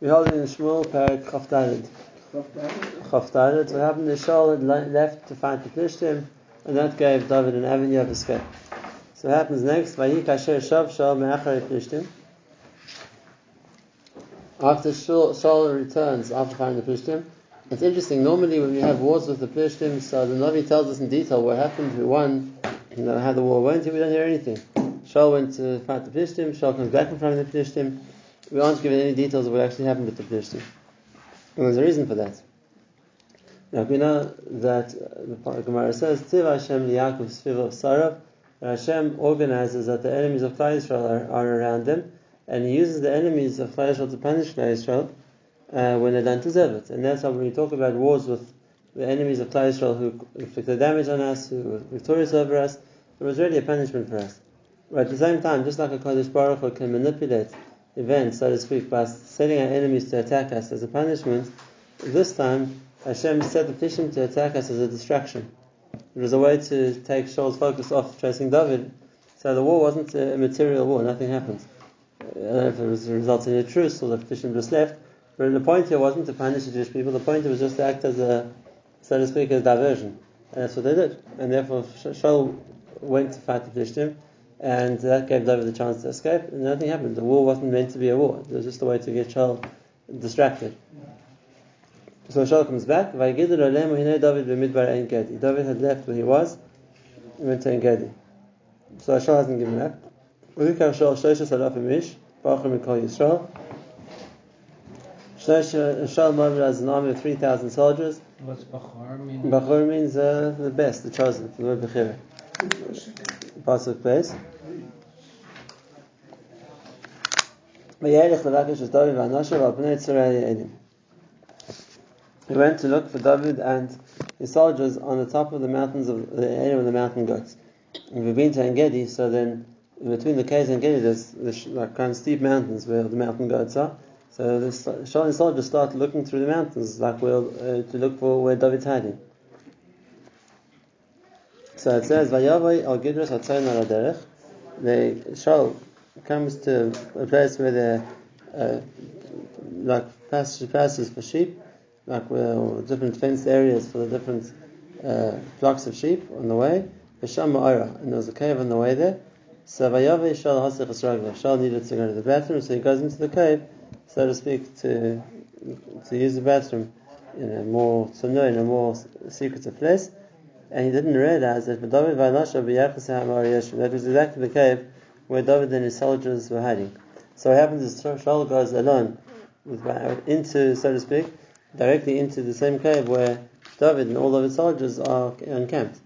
We hold in Shmuel Parak Chaftarid. Chaftarid. What happened is Shaul had left to fight the Plishtim, and that gave David an avenue of escape. So what happens next? Vayik Asher Shav Shaul Me'achar Plishtim. After Shaul returns after fighting the Plishtim, it's interesting. Normally, when we have wars with the Plishtim, so the Navi tells us in detail what happened, who won, you know, how the war went. We don't hear anything. Shaul went to fight the Plishtim. Shaul comes back from fighting the Plishtim. We aren't given any details of what actually happened with the Plishtim. And there's a reason for that. Now we know that uh, the Gemara says, "Tiv Hashem liyakov sviv sarav." Hashem organizes that the enemies of Klal Yisrael are, are, around them, and He uses the enemies of Klal Yisrael to punish Klal Yisrael uh, when they don't deserve it. And that's how when we talk about wars with the enemies of Klal Yisrael who inflicted damage on us, who were victorious over us, it was really a punishment for us. But at the same time, just like a Kodesh Baruch Hu can manipulate events, so to speak, by setting our enemies to attack us as a punishment, this time Hashem set the Plishtim to attack us as a distraction. It was a way to take Shaul's focus off chasing David. So the war wasn't a material war, nothing happened. I don't know if it was resulting in a truce or the Plishtim just left, but the point here wasn't to punish the Jewish people, the point was just to act as a, so to speak, as diversion. And that's what they did. And therefore Shaul went to fight the Plishtim, and that gave David the chance to escape, and nothing happened. The war wasn't meant to be a war, it was just a way to get Shaul distracted. So Shaul comes back. David David had left where he was. He went to Engedi. So Shaul hasn't given up. Shaul mounted as an army of 3,000 soldiers. What's Bachar mean? Bachur means uh, the best, the chosen, the word Bechira. Pasuk place. He went to look for David and his soldiers on the top of the mountains of the area of the mountain goats. And we've been to Engedi, so then between the caves and Engedi, there's, there's like kind of steep mountains where the mountain goats are. So the soldiers start looking through the mountains, like well, uh, to look for where David's hiding. So it says, "Vayavai al Gidras Hatzayin al Derech." The Shaul comes to a place where there, uh, like passes, passes for sheep, like where different fenced areas for the different uh, flocks of sheep on the way. V'sham ma'ara, and there was a cave on the way there. So Vayavai Shaul hasich esraglav. Shaul needed to go to the bathroom, so he goes into the cave, so to speak, to to use the bathroom in a more to know in a more secretive place and he didn't realize that David that was exactly the cave where David and his soldiers were hiding. So what happens is Shaul goes alone into, so to speak, directly into the same cave where David and all of his soldiers are encamped.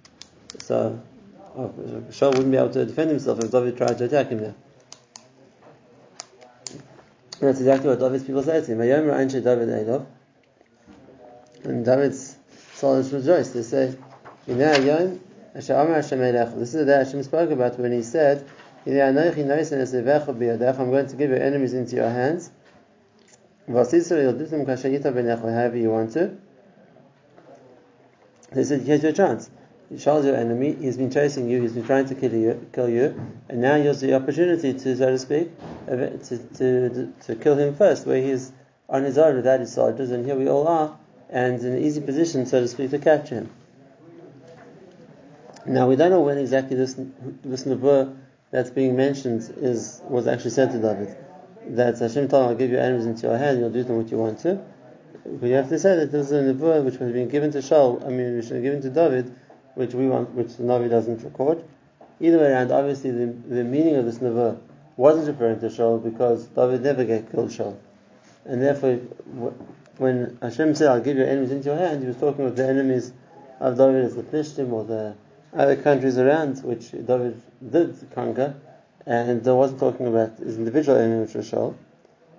So oh, Shaul wouldn't be able to defend himself if David tried to attack him there. And that's exactly what David's people say to him. And David's soldiers rejoice. They say, this is the day Hashem spoke about when He said, I'm going to give your enemies into your hands. However you want to. He said, here's your chance. Shaul's your enemy. He's been chasing you. He's been trying to kill you, kill you, and now here's the opportunity to, so to speak, to, to, to kill him first, where he's on his own without his soldiers, and here we all are, and in an easy position, so to speak, to capture him. Now we don't know when exactly this this nevuah that's being mentioned is was actually said to David. That Hashem told him, "I'll give your enemies into your hand; you'll do them what you want to." But you have to say that there's a nevuah which was being given to Shaul. I mean, which was given to David, which we want, which the Navi doesn't record. Either way around, obviously the, the meaning of this nevuah wasn't referring to Shaul because David never get killed Shaul, and therefore when Hashem said, "I'll give your enemies into your hand," he was talking with the enemies of David as the Plishtim or the other countries around which David did conquer, and I wasn't talking about his individual enemy, which was Shaul.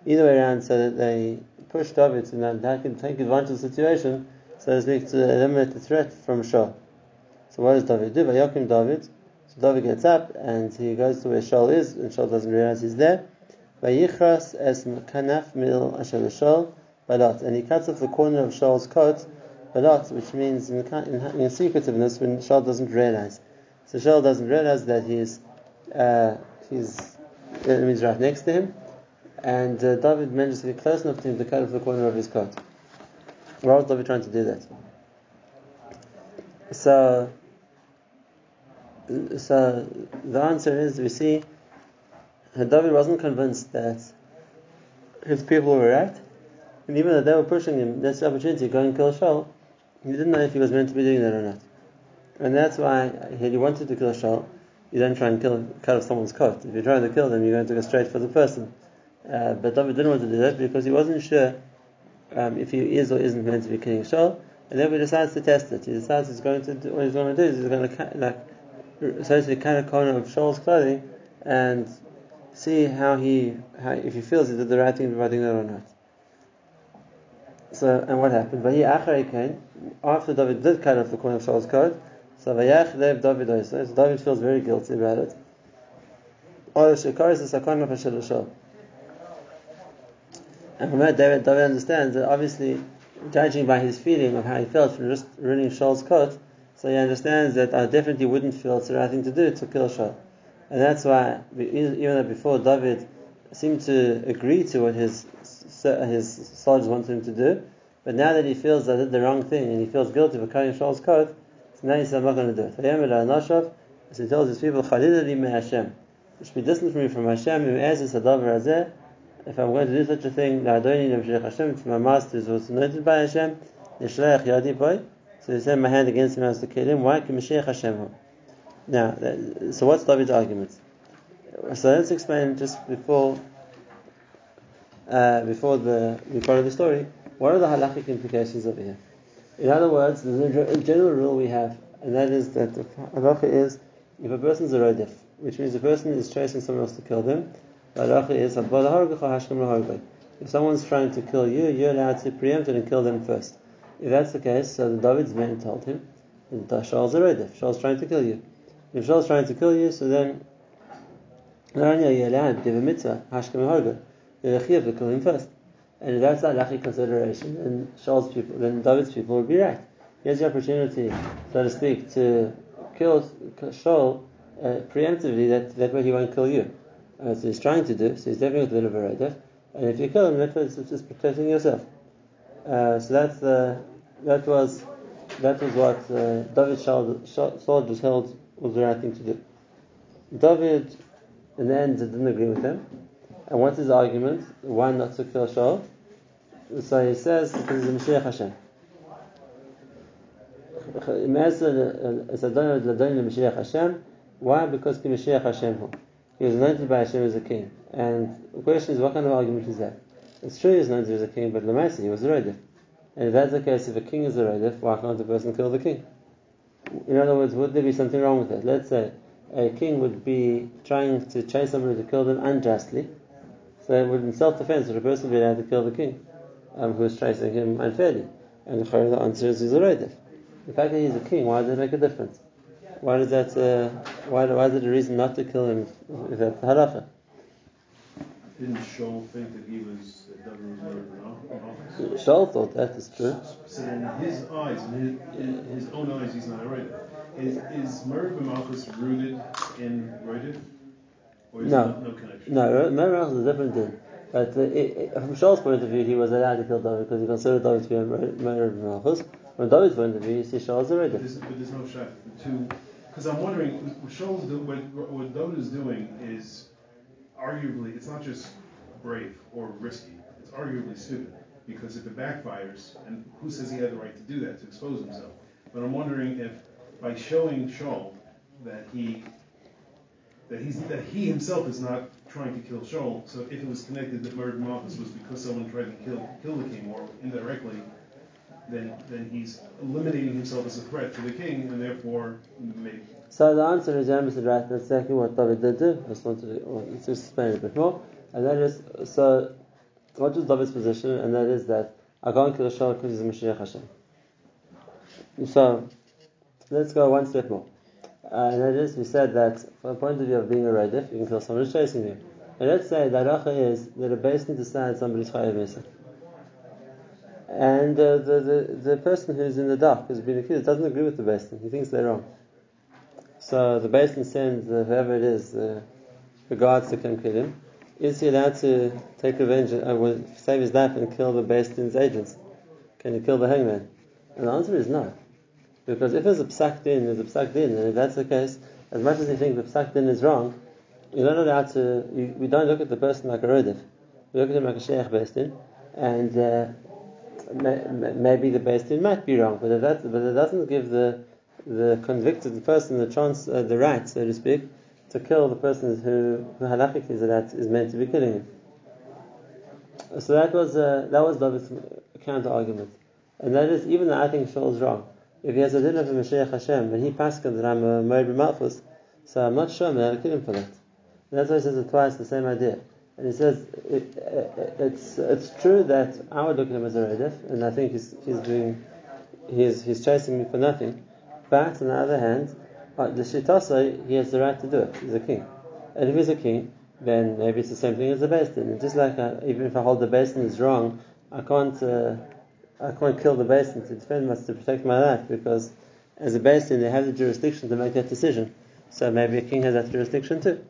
Either way around, so that they pushed David to now take advantage of the situation, so speak, to eliminate the threat from Shaul. So what does David do? Vayokim David. So David gets up and he goes to where Shaul is, and Shaul doesn't realize he's there. By Vayichras es kanaf mil asher Shaul balat, and he cuts off the corner of Shaul's coat balat, which means in, in, in secretiveness when Shaul doesn't realize. So Shaul doesn't realize that he's uh, his enemy is right next to him, and uh, David manages to get close enough to him to cut off the corner of his coat. Why was David trying to do that? So, so the answer is we see David wasn't convinced that his people were right, and even though they were pushing him, that's the opportunity, to go and kill Shaul, he didn't know if he was meant to be doing that or not. And that's why if he wanted to kill Shaul, you don't try and kill, cut off someone's coat. If you're trying to kill them, you're going to go straight for the person. Uh, but David didn't want to do that because he wasn't sure um, if he is or isn't meant to be killing Shaul. And then he decides to test it. He decides he's going to do, what he's going to do is he's going to cut, like, essentially cut a corner of Shaul's clothing and see how he, how, if he feels he did the right thing by doing that or not. So, and what happened? But he Acharei after David did cut off the corner of Shaul's coat, so Vayach Lev David also. So David feels very guilty about it. And from that, David, David understands that obviously, judging by his feeling of how he felt from just ruining Shaul's coat, so he understands that I definitely wouldn't feel it's the right thing to do to kill Shaul. And that's why, even though before David seemed to agree to what his his soldiers wanted him to do, but now that he feels that he did the wrong thing and he feels guilty for cutting Shaul's coat, so now he says, I'm not going to do it. So he tells his people, Khalilali me Hashem. You should be distant from me from Hashem. If I'm going to do such a thing, Hashem, to my master who was anointed by Hashem, so he said my hand against him as to kill him. Why? Hashem. Now, so what's David's argument? So let's explain just before uh, before the of the story. What are the halachic implications over here? In other words, a general rule we have, and that is that the halacha is if a person is a rodif, which means a person is chasing someone else to kill them, the halacha is if someone's trying to kill you, you're allowed to preempt it and kill them first. If that's the case, so the David's men told him Shaul's a rodif, Shaul's trying to kill you. If Shaul's trying to kill you, so then allowed, give a mitzvah, harga, you're to kill him first. And if that's not lucky consideration, then Shaul's people, then David's people would be right. He has the opportunity, so to speak, to kill Shaul uh, preemptively. That that way he won't kill you. Uh, so he's trying to do. So he's definitely going to liberate And if you kill him, that was just protecting yourself. Uh, so that's the that was that was what uh, David soldiers held was the right thing to do. David, in the end, didn't agree with them. And what's his argument? Why not to kill Shaul? So he says, because he's a Mashiach Hashem. Uh, why? Because Ki Mashiach Hashem He was anointed by Hashem as a king. And the question is, what kind of argument is that? It's true he was anointed as a king, but Lamaisi, he was a Rodif. And if that's the case, if a king is a Rodif, why can't the person kill the king? In other words, would there be something wrong with that? Let's say a king would be trying to chase somebody to kill them unjustly, so it would, in self-defense, would a person be allowed to kill the king? um, who is chasing him unfairly. And the answer is he's a rodif. The fact that he's a king, why does it make a difference? Why does that? Uh, why, why is it a reason not to kill him if that's the halacha? Didn't Shaul think that he was that David was murdered? Shaul thought that is true. So in his eyes, in his, in his own eyes, he's not a rodif. Is, is rooted in rodif? No. no connection? No, murder Malchus is a different thing. But uh, it, from Shaul's point of view, he was allowed to kill David because he considered David to be a murderer of Malchus. From David's point of view, you see Shaul's already. But, but there's no shot. The two, because I'm wondering, what Shaul's do, what, what David is doing is arguably, it's not just brave or risky. It's arguably stupid because if it backfires, and who says he had the right to do that to expose himself? But I'm wondering if by showing Shaul that he that he's that he himself is not trying to kill Shaul. So if it was connected that murder Malchus was because someone tried to kill kill the king or indirectly, then then he's eliminating himself as a threat to the king and therefore maybe. So the answer is James right. That's exactly what David did do. I just wanted to well, just explain it a bit more. And that is so. What is David's position? And that is that I can't kill Shaul because he's a Mashiach Hashem. So let's go one step more. Uh, and that is, we said that from the point of view of being a radif, you can kill someone who's chasing you. And let's say the halacha is that a Beis Din decides somebody's chayav misa. And uh, the, the, the person who's in the dark, who's been accused, doesn't agree with the Beis Din. He thinks they're wrong. So the Beis Din sends uh, whoever it is, uh, the guards to come kill him. is he allowed to take revenge, uh, save his life and kill the Beis Din's agents? Can he kill the hangman? And the answer is no. Because if there's a psak din, there's a psak din, and if that's the case, as much as you think the psak din is wrong, you're not allowed to, you, we don't look at the person like a rodif. We look at him like a sheikh Din, and uh, maybe the Din might be wrong, but, if that, but it doesn't give the the convicted person the chance, uh, the right, so to speak, to kill the person who, who halachically that is meant to be killing him. So that was uh, that was David's counter argument, and that is even though I think Shaul is wrong, if he has a din of a Mashiach Hashem and he passes that I'm a Moed Malchus, so I'm not sure I'm allowed to kill him for that. And that's why he says it twice, the same idea. And he says it, it, it's it's true that I would look at him as a redif, and I think he's he's doing he's he's chasing me for nothing. But on the other hand, uh, the shitasa he has the right to do it. He's a king, and if he's a king, then maybe it's the same thing as the Beis Din. And just like I, even if I hold the Beis Din is wrong, I can't uh, I can't kill the Beis Din to defend myself to protect my life because as a Beis Din they have the jurisdiction to make that decision. So maybe a king has that jurisdiction too.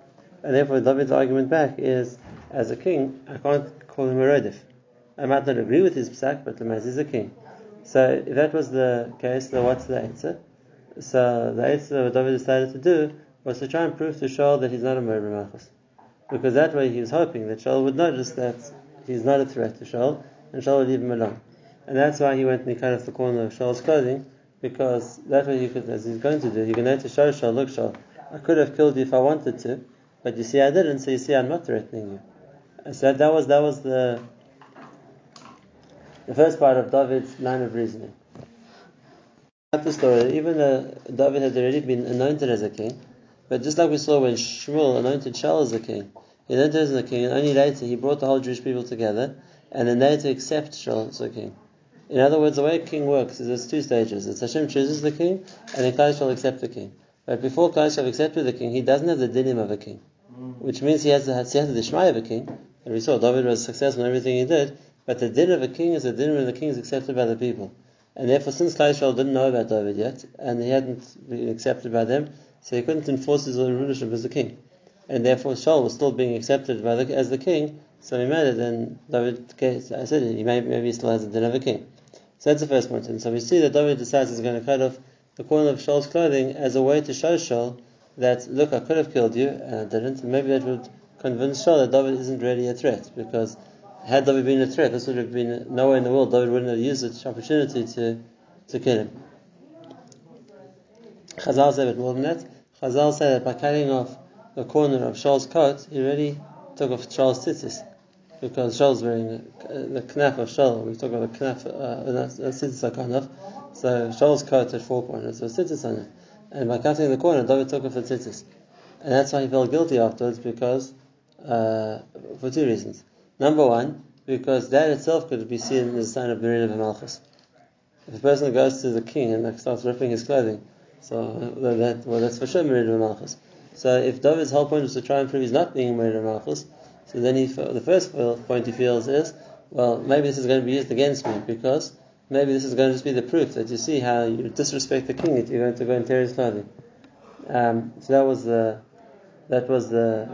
And therefore David's argument back is as a king, I can't call him a rodif. I might not agree with his psak, but the is a king. So if that was the case, then what's the answer? So the answer that David decided to do was to try and prove to Shaul that he's not a murderer. Because that way he was hoping that Shaul would notice that he's not a threat to Shaul, and Shaul would leave him alone. And that's why he went and he cut off the corner of Shaul's clothing, because that way he could, as he's going to do, he can know to show Shaul, look Shaul, I could have killed you if I wanted to, but you see I didn't, so you see I'm not threatening you. And so that was that was the the first part of David's line of reasoning. At the story, even though David had already been anointed as a king, but just like we saw when Shmuel anointed Shaul as a king, he anointed as a king, and only later he brought the whole Jewish people together, and then to accept Shaul as a king. In other words, the way a king works is there's two stages. It's Hashem chooses the king, and then Klal shall accept the king. But before Klal shall accept the king, he doesn't have the dinim of a king, mm. which means he has the, he has the Shmai of a king, and we saw David was successful in everything he did, but the din of a king is the din when the king is accepted by the people. And therefore, since Klal didn't know about David yet, and he hadn't been accepted by them, so he couldn't enforce his own rulership as a king. And therefore, Shaul was still being accepted by the, as the king, so he made it, and David, I said he may, maybe he still has the din of a king. So that's the first point. And so we see that David decides he's going to cut off the corner of Shaul's clothing as a way to show Shaul that, look, I could have killed you, and I didn't, and maybe that would convince Shaul that David isn't really a threat because had David been a threat, this would have been nowhere in the world. David wouldn't have used this opportunity to, to kill him. Chazal say a bit more than that. Chazal say that by cutting off the corner of Shaul's coat, he really took off Shaul's tzitzis. Because Shaul's wearing the knaf of Shaul. We talk about the knaf, uh, kind of. So Shaul's coat had four corners, so tzitzis on it. And by cutting the corner, David took off the tzitzis. And that's why he felt guilty afterwards because uh, for two reasons. Number one, because that itself could be seen as a sign of Merid of Malchus. If a person goes to the king and like, starts ripping his clothing, so that well, that's for sure of Malchus. So if David's whole point was to try and prove he's not being Merid Malchus, so then he, the first point he feels is, well, maybe this is going to be used against me because maybe this is going to just be the proof that you see how you disrespect the king if you're going to go and tear his clothing. Um, so that was the that was the.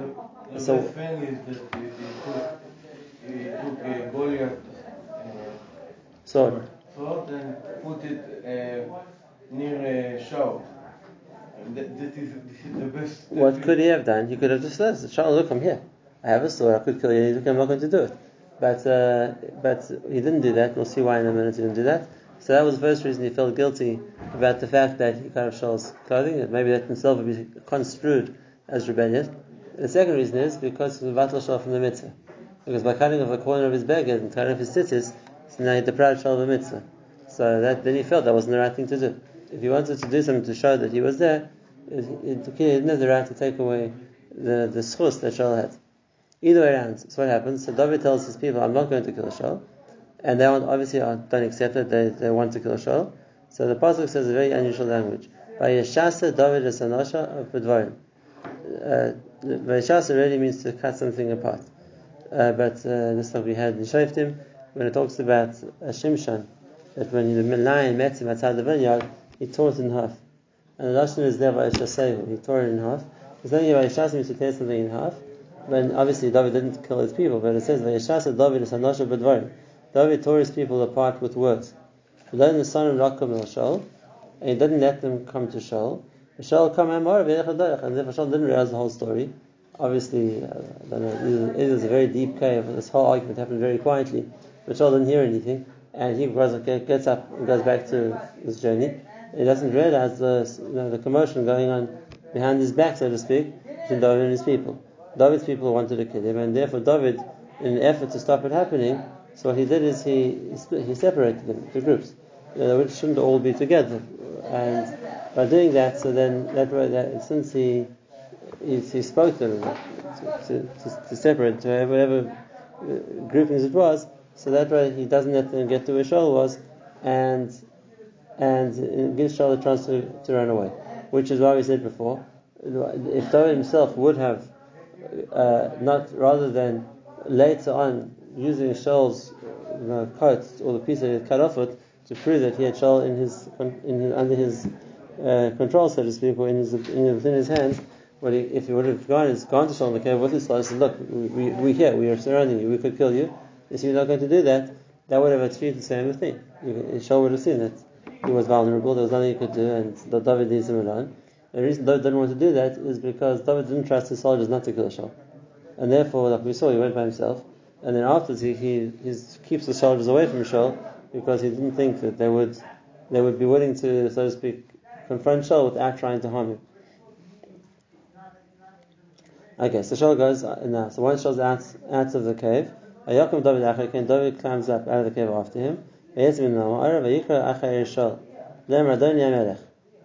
The, the so, thing is that he, he took, he took a Goliath uh, sword. sword and put it uh, near a Shaul. That, that is, this is the best. What could he have done? He could have just said, Shaul, look, I'm here. I have a sword, I could kill you, I'm not going to do it. But uh, but he didn't do that. We'll see why in a minute he didn't do that. So that was the first reason he felt guilty about the fact that he cut off Shaul's clothing. That maybe that himself would be construed as rebellion. The second reason is because he Vatal Shal from the mitzvah. Because by cutting off a corner of his beggar and cutting off his tzitzis, so now he deprived Shal of a mitzvah. So that then he felt that wasn't the right thing to do. If he wanted to do something to show that he was there, it, he didn't have the right to take away the, the schus that Shal had. Either way around, so what happens? So David tells his people, I'm not going to kill Shal. And they obviously don't accept it, they, they want to kill Shal. So the Pasuk says a very unusual language. By Yeshasa David Esanasha of Bedvarim uh, Vaishasa really means to cut something apart. Uh, but uh, this time we had in Shoftim when it talks about a Shimshon, that when the lion met him outside the vineyard, he tore it in half. And the Lashon is there by Shasehu, he tore it in half. Because then Vaishasa means to tear something in half. When obviously David didn't kill his people, but it says Vayishasa David is Hanasha B'dvarim. David tore his people apart with words. Then the son of Rakam el Shaul, and he didn't let them come to Shaul. Shaul come Amar and therefore Shaul didn't realize the whole story. Obviously, uh, it is a very deep cave. This whole argument happened very quietly, but Shaul didn't hear anything, and he gets up and goes back to his journey. He doesn't realize the you know, the commotion going on behind his back, so to speak, between David and his people. David's people wanted to kill him, and therefore David, in an effort to stop it happening, so what he did is he he separated them into groups, uh, which shouldn't all be together. And by doing that, so then that way, that since he he, he spoke to them to, to, to separate to whatever uh, groupings it was, so that way he doesn't let them get to where Shaul was, and and gives Shaul a chance to, to run away, which is why we said before, if David himself would have uh, not rather than later on using Shaul's you know, coat or the piece that he had cut off it to prove that he had Shaul in his, in his under his uh, control, so to speak, or in his, in, within his hands. But he, if he would have gone, gone to Shaul in the cave with his and said, "Look, we, we here, we are surrounding you, we could kill you." If you're not going to do that, that would have achieved the same thing. Shaul would have seen that he was vulnerable, there was nothing he could do, and David needs him alone. The reason David didn't want to do that is because David didn't trust his soldiers not to kill Shaul. And therefore, like we saw, he went by himself. And then afterwards, he, he, he keeps the soldiers away from Shaul because he didn't think that they would they would be willing to, so to speak, confront Shaul without trying to harm him. Okay, so Shaul goes uh, now. So once Shaul's out, out of the cave, Ayakum David Achaken, David climbs up out of the cave after him.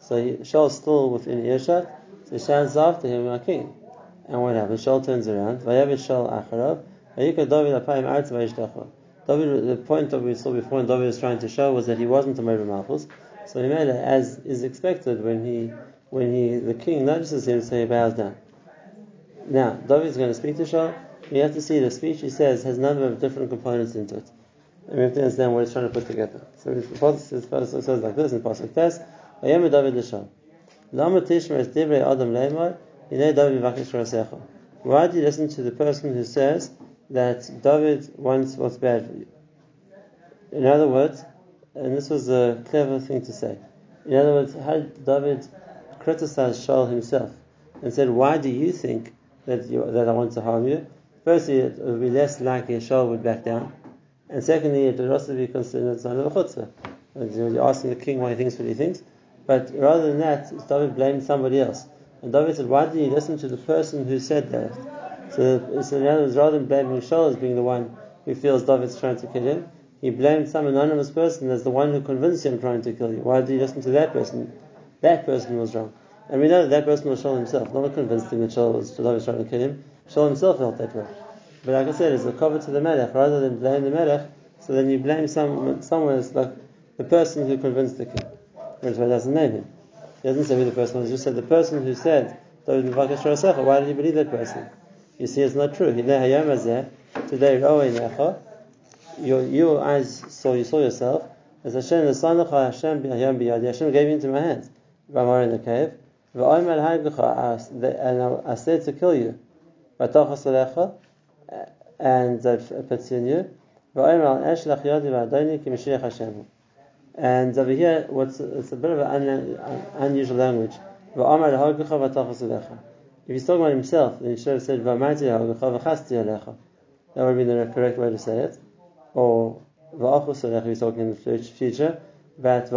So he, Shaul's still within earshot, so shouts after him, my king. And what happens? Shaul turns around, Vayavid Shaul Acharav, Vayikra David Apayim Artz Vayishtacha. David, the point that we saw before and David was trying to show was that he wasn't a Murder Malchus. So he made it as is expected when he, when he, the king notices him, so he bows down. Now, David is going to speak to Shaul. You have to see the speech he says has a number of different components into it. And we have to understand what he's trying to put together. So the Pasuk says like this in Pasuk Tes, Why do you listen to the person who says that David wants what's bad for you? In other words, and this was a clever thing to say. In other words, how David criticized Shaul himself and said, "Why do you think that you, that I want to harm you?" Firstly, it would be less likely Shaul would back down, and secondly, it would also be considered a sign of a chutzpah. You're asking the king why he thinks what he thinks. But rather than that, David blamed somebody else. And David said, Why did you listen to the person who said that? So, so in other words, rather than blaming Shaul as being the one who feels David's trying to kill him, he blamed some anonymous person as the one who convinced him trying to kill you. Why did you listen to that person? That person was wrong. And we know that that person was Shaul himself. No one convinced him that Shaul was, David trying to kill him. Shaul himself felt that way. But like I said, it's a cover to the Melech. Rather than blame the Melech, so then you blame some, someone as like the person who convinced the king. He doesn't name him. He doesn't say who the person was, he just said the person who said, why did you believe that person? You see, it's not true. Today, oh, your, your eyes saw, you saw yourself, as Hashem, Hashem gave you into my hands. Ramar in the cave. And I said to kill you. And I put in you. And over here, what's it's a bit of an unusual language. If he's talking about himself, then he should have said That would be the correct way to say it. Or if he's talking in the future. But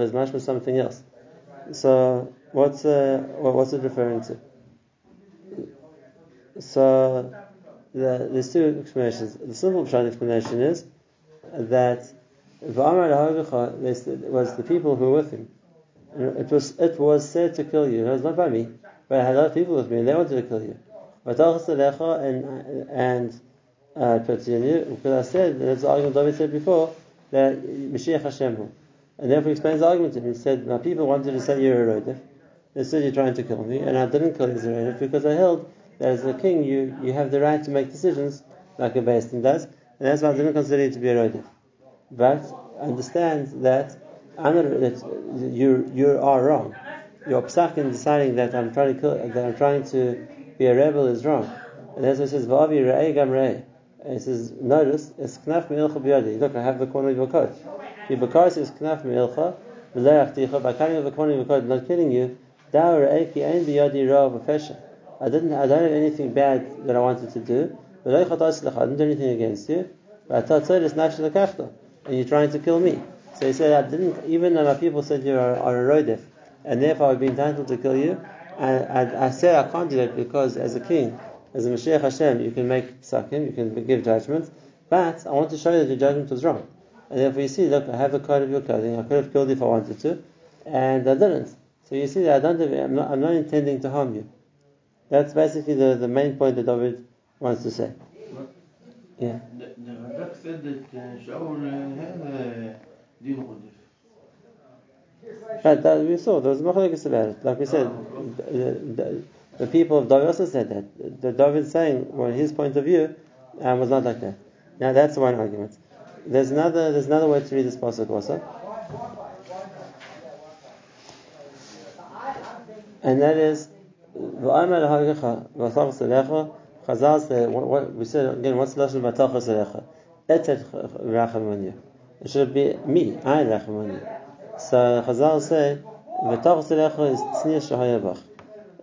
is much something else. So what's uh, what's it referring to? So the, there's two explanations. The simple explanation is that was the people who were with him. It was it was said to kill you. It was not by me, but I had other people with me, and they wanted to kill you. But and and uh, because I said that's the argument David said before that Mashiach Hashem. And therefore he explains the argument to him. He said, My people wanted to say you're a Rodef. They said you're trying to kill me, and I didn't kill you as a Rodef because I held that as a king you, you have the right to make decisions like a Beis Din does, and that's why I didn't consider you to be a Rodef. But understand that you you are wrong. You're psak in deciding that I'm trying to kill, that I'm trying to be a rebel is wrong. And that's why it says, Va'avi re'ei gam re'ei. It says, notice, it's knaf me'ilcha b'yadi. Look, I have the corner of your coat. The bakar says knaf me'ilcha, v'le'ach ticha, by cutting the corner of your coat, not killing you, da'u re'ei ki ein b'yadi ra v'fesha. I didn't, I don't have anything bad that I wanted to do. I didn't do anything against you. But I told and you're trying to kill me. So he said, I didn't, even though my people said you are, are a rodef, and therefore I've been entitled to kill you, and I, I said I can't do that because as a king, as a Mashiach Hashem, you can make sakim, you can give judgment, but I want to show you that your judgment was wrong. And therefore you see, look, I have a code of your clothing, I could have killed you if I wanted to, and I didn't. So you see that I don't have, I'm not, I'm not intending to harm you. That's basically the, the main point that David wants to say. Yeah. The said that Shaul had din Qudus. But that, we saw there was machlekes about it. Like we said, the, the, the people of David also said that. The David saying, well, his point of view um, was not like that. Now that's one argument. There's another. There's another way to read this pasuk also, and that is, "V'amar ha'gecha. Chazal say, what, what, we said again, what's the lashon v'atach selecha? Etet rachamani. It should be me. I rachamani. So Chazal say, v'atach selecha is tznius shahayavach.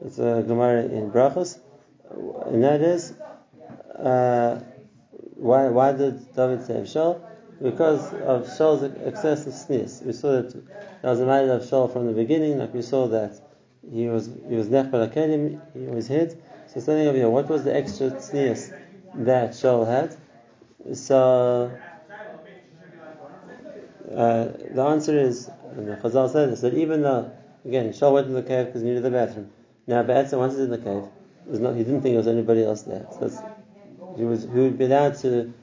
It's a Gemara in Brachos, and that is uh, why why did David say Shaul? Because of Shaul's excessive tznius. We saw that there was a matter of Shaul from the beginning, like we saw that he was he was nechbal akedim, he was hid. So standing over here, what was the extra tznius that Shaul had? So uh, the answer is, and the Chazal said this, that even though again Shaul went in the cave because he needed the bathroom. Now Ba'atzim once he's in the cave, not, he didn't think there was anybody else there. So he was he would be allowed to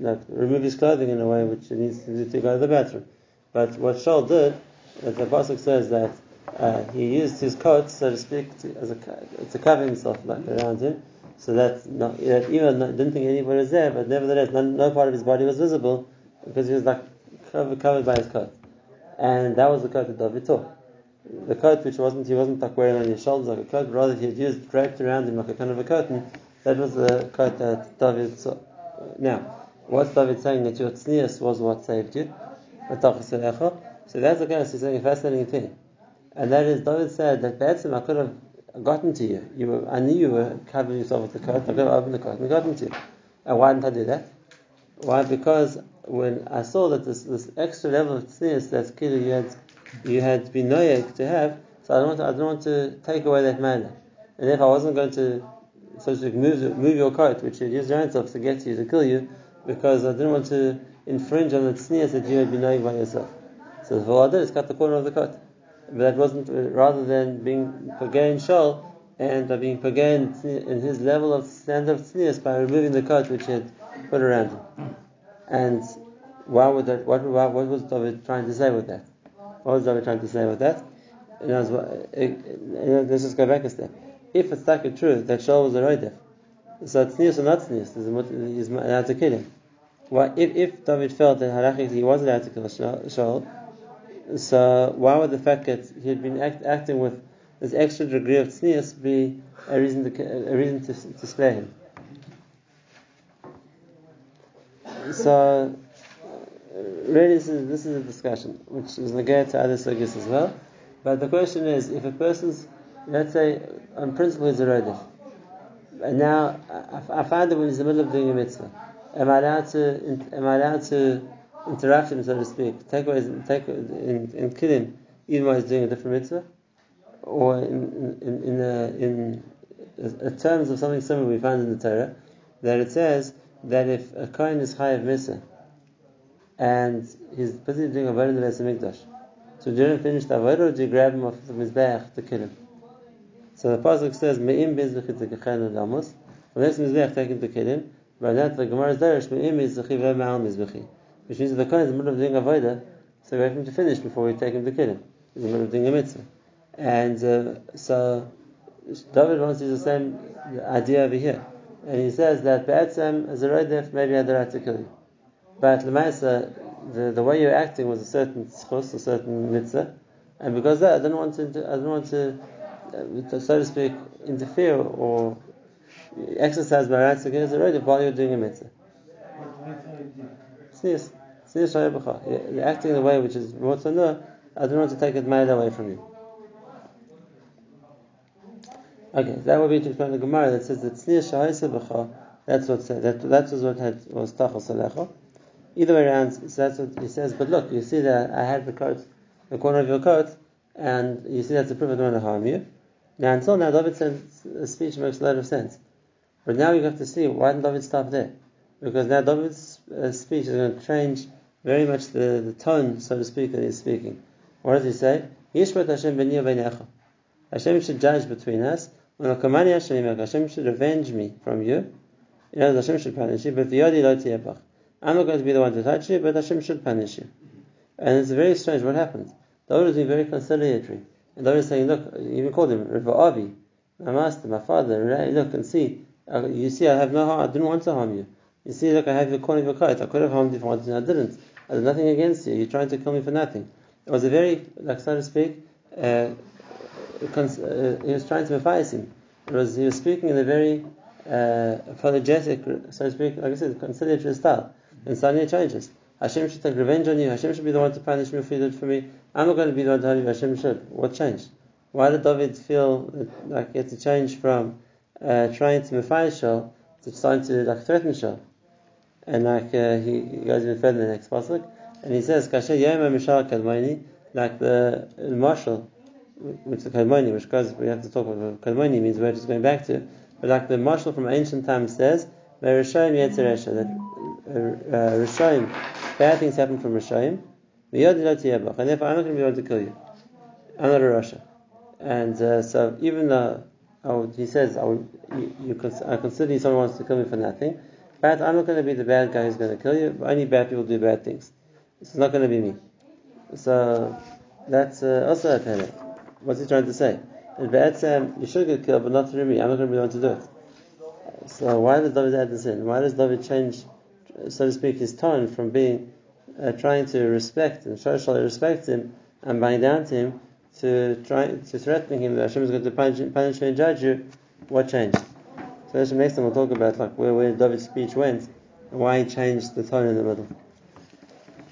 like, remove his clothing in a way which he needs to do to go to the bathroom. But what Shaul did, as the pasuk says that uh, he used his coat, so to speak, to, as a to cover himself like around him, so that, not, that even though, didn't think anybody was there, but nevertheless, no, no, part of his body was visible because he was like covered, covered by his coat, and that was the coat that David tore. The coat which wasn't he wasn't like wearing on his shoulders like a coat, rather he had used draped around him like a kind of a curtain. That was the coat that David saw. Now, what's David saying that your tznius was what saved you? So that's the case. He's saying a fascinating thing, and that is David said that Be'etzim I could have gotten to you. You were, I knew you were covering yourself with the coat. I could have opened the coat and gotten to you. And why didn't I do that? Why? Because when I saw that this, this extra level of tznius that killer you had you had been noyek to have, so I don't want to, I don't want to take away that manner. And if I wasn't going to so to move move your coat, which you used your hands off to get to you to kill you, because I didn't want to infringe on the tznius that you had been knowing by yourself. So what I did is cut the corner of the coat. But that wasn't uh, rather than being pagain shol and by being pagain in his level of standard tznius by removing the coat which he had put around him. And why would that? What, what what was David trying to say with that? What was David trying to say with that? And was, uh, uh, let's just go back a step. If it's like a truth that Shaul was a roidef, so tznius or not tznius, he's allowed to kill him. Why, if, if David felt that halachically he was allowed to kill Shaul, so why would the fact that he had been act, acting with this extra degree of tznius be a reason to a reason to, to spare him? So uh, really, this is this is a discussion which is negated to other sugyas as well. But the question is, if a person's let's say on principle he's a rodif, and now I, I find that when he's in the middle of doing a mitzvah, am I allowed to am I allowed to interrupt him, so to speak, take away, take and, and kill him, even while he's doing a different mitzvah, or in in in, in, uh, in uh, uh, terms of something similar we find in the Torah, that it says that if a kohen is high of mitzvah and he's busy doing a vote in the Beis Hamikdash, so do you finish the vote or do you grab him off the mizbeach to kill him? So the pasuk says me'im bezvechit zekachan adamus. From this mizbeach taken to kill him. By that the Gemara is derish me'im bezvechi ve'ma'al mizbechi. Which means that the kohen is in the middle of doing a voida, so we have him to finish before we take him to kill him. He's in the middle of doing a mitzvah. And uh, so David wants to use the same idea over here. And he says that Be'etzem, as a rodef, maybe had the right to kill you. But Lemaisa, the, the way you're acting was a certain schos, a certain mitzvah. And because that, I didn't want to, I didn't want to, uh, so to speak, interfere or exercise my rights against already while you're doing a mitzvah. Tznius You're acting in a way which is no. I don't want to take it made away from you. Okay, that would be to explain the Gemara that says that Tznius Shahisa that's what that, that's what had, was Tachal Salecha. Either way around, so that's what he says. But look, you see that I had the coat, the corner of your coat, and you see that's a proof I don't want to harm you. Now, until now, David said a speech makes a lot of sense. But now you have to see why did David stop there? Because now David's uh, speech is going to change very much the, the tone, so to speak, that he's speaking. What does he say? Yishmat Hashem b'ni Hashem should judge between us. Hashem should revenge me from you. You know, Hashem should punish you, but the yodi lo I'm not going to be the one to touch you, but Hashem should punish you. And it's very strange what happened. David is being very conciliatory. And David is saying, look, he even called him Avi, my master, my father, look and see. Uh, you see, I have no harm, I didn't want to harm you. You see, look, I have your corner of your coat. I could have harmed you if I wanted to, I didn't. I did nothing against you. You're trying to kill me for nothing. It was a very, like so to speak, uh, cons- uh, he was trying to advise him. It was, he was speaking in a very uh, apologetic, so to speak, like I said, conciliatory style. And suddenly it changes. Hashem should take revenge on you. Hashem should be the one to punish me for you did for me. I'm not going to be the one to harm you. Hashem should. What changed? Why did David feel like he had to change from uh, trying to Shal to starting to like threaten Shal? And like uh, he, goes even further in the next pasuk, and he says, "Kasher Yom Mishal Kadmoni," like the, marshal, which the Kadmoni, which goes we have to talk about Kadmoni means. We're just going back to, but like the marshal from ancient times says, "Merishayim Yetzeresha," that uh, uh, Rishayim, bad things happen from Rishayim. And therefore, I'm not going to be able to kill you. I'm not a rasha. And uh, so, even though oh, he says, oh, you, you, I consider someone who wants to kill me for nothing, I'm not going to be the bad guy who's going to kill you. Only bad people do bad things. It's not going to be me. So, that's uh, also a panic. What's he trying to say? And Be'etzem, you should get killed, but not through me. I'm not going to be the one to do it. So, why does David add this in? Why does David change, so to speak, his tone from being uh, trying to respect and show respect him and bowing down to him to try to threatening him that Hashem is going to punish, punish and judge you, what changed? So next time we'll talk about like where, where David's speech went and why he changed the tone in the middle.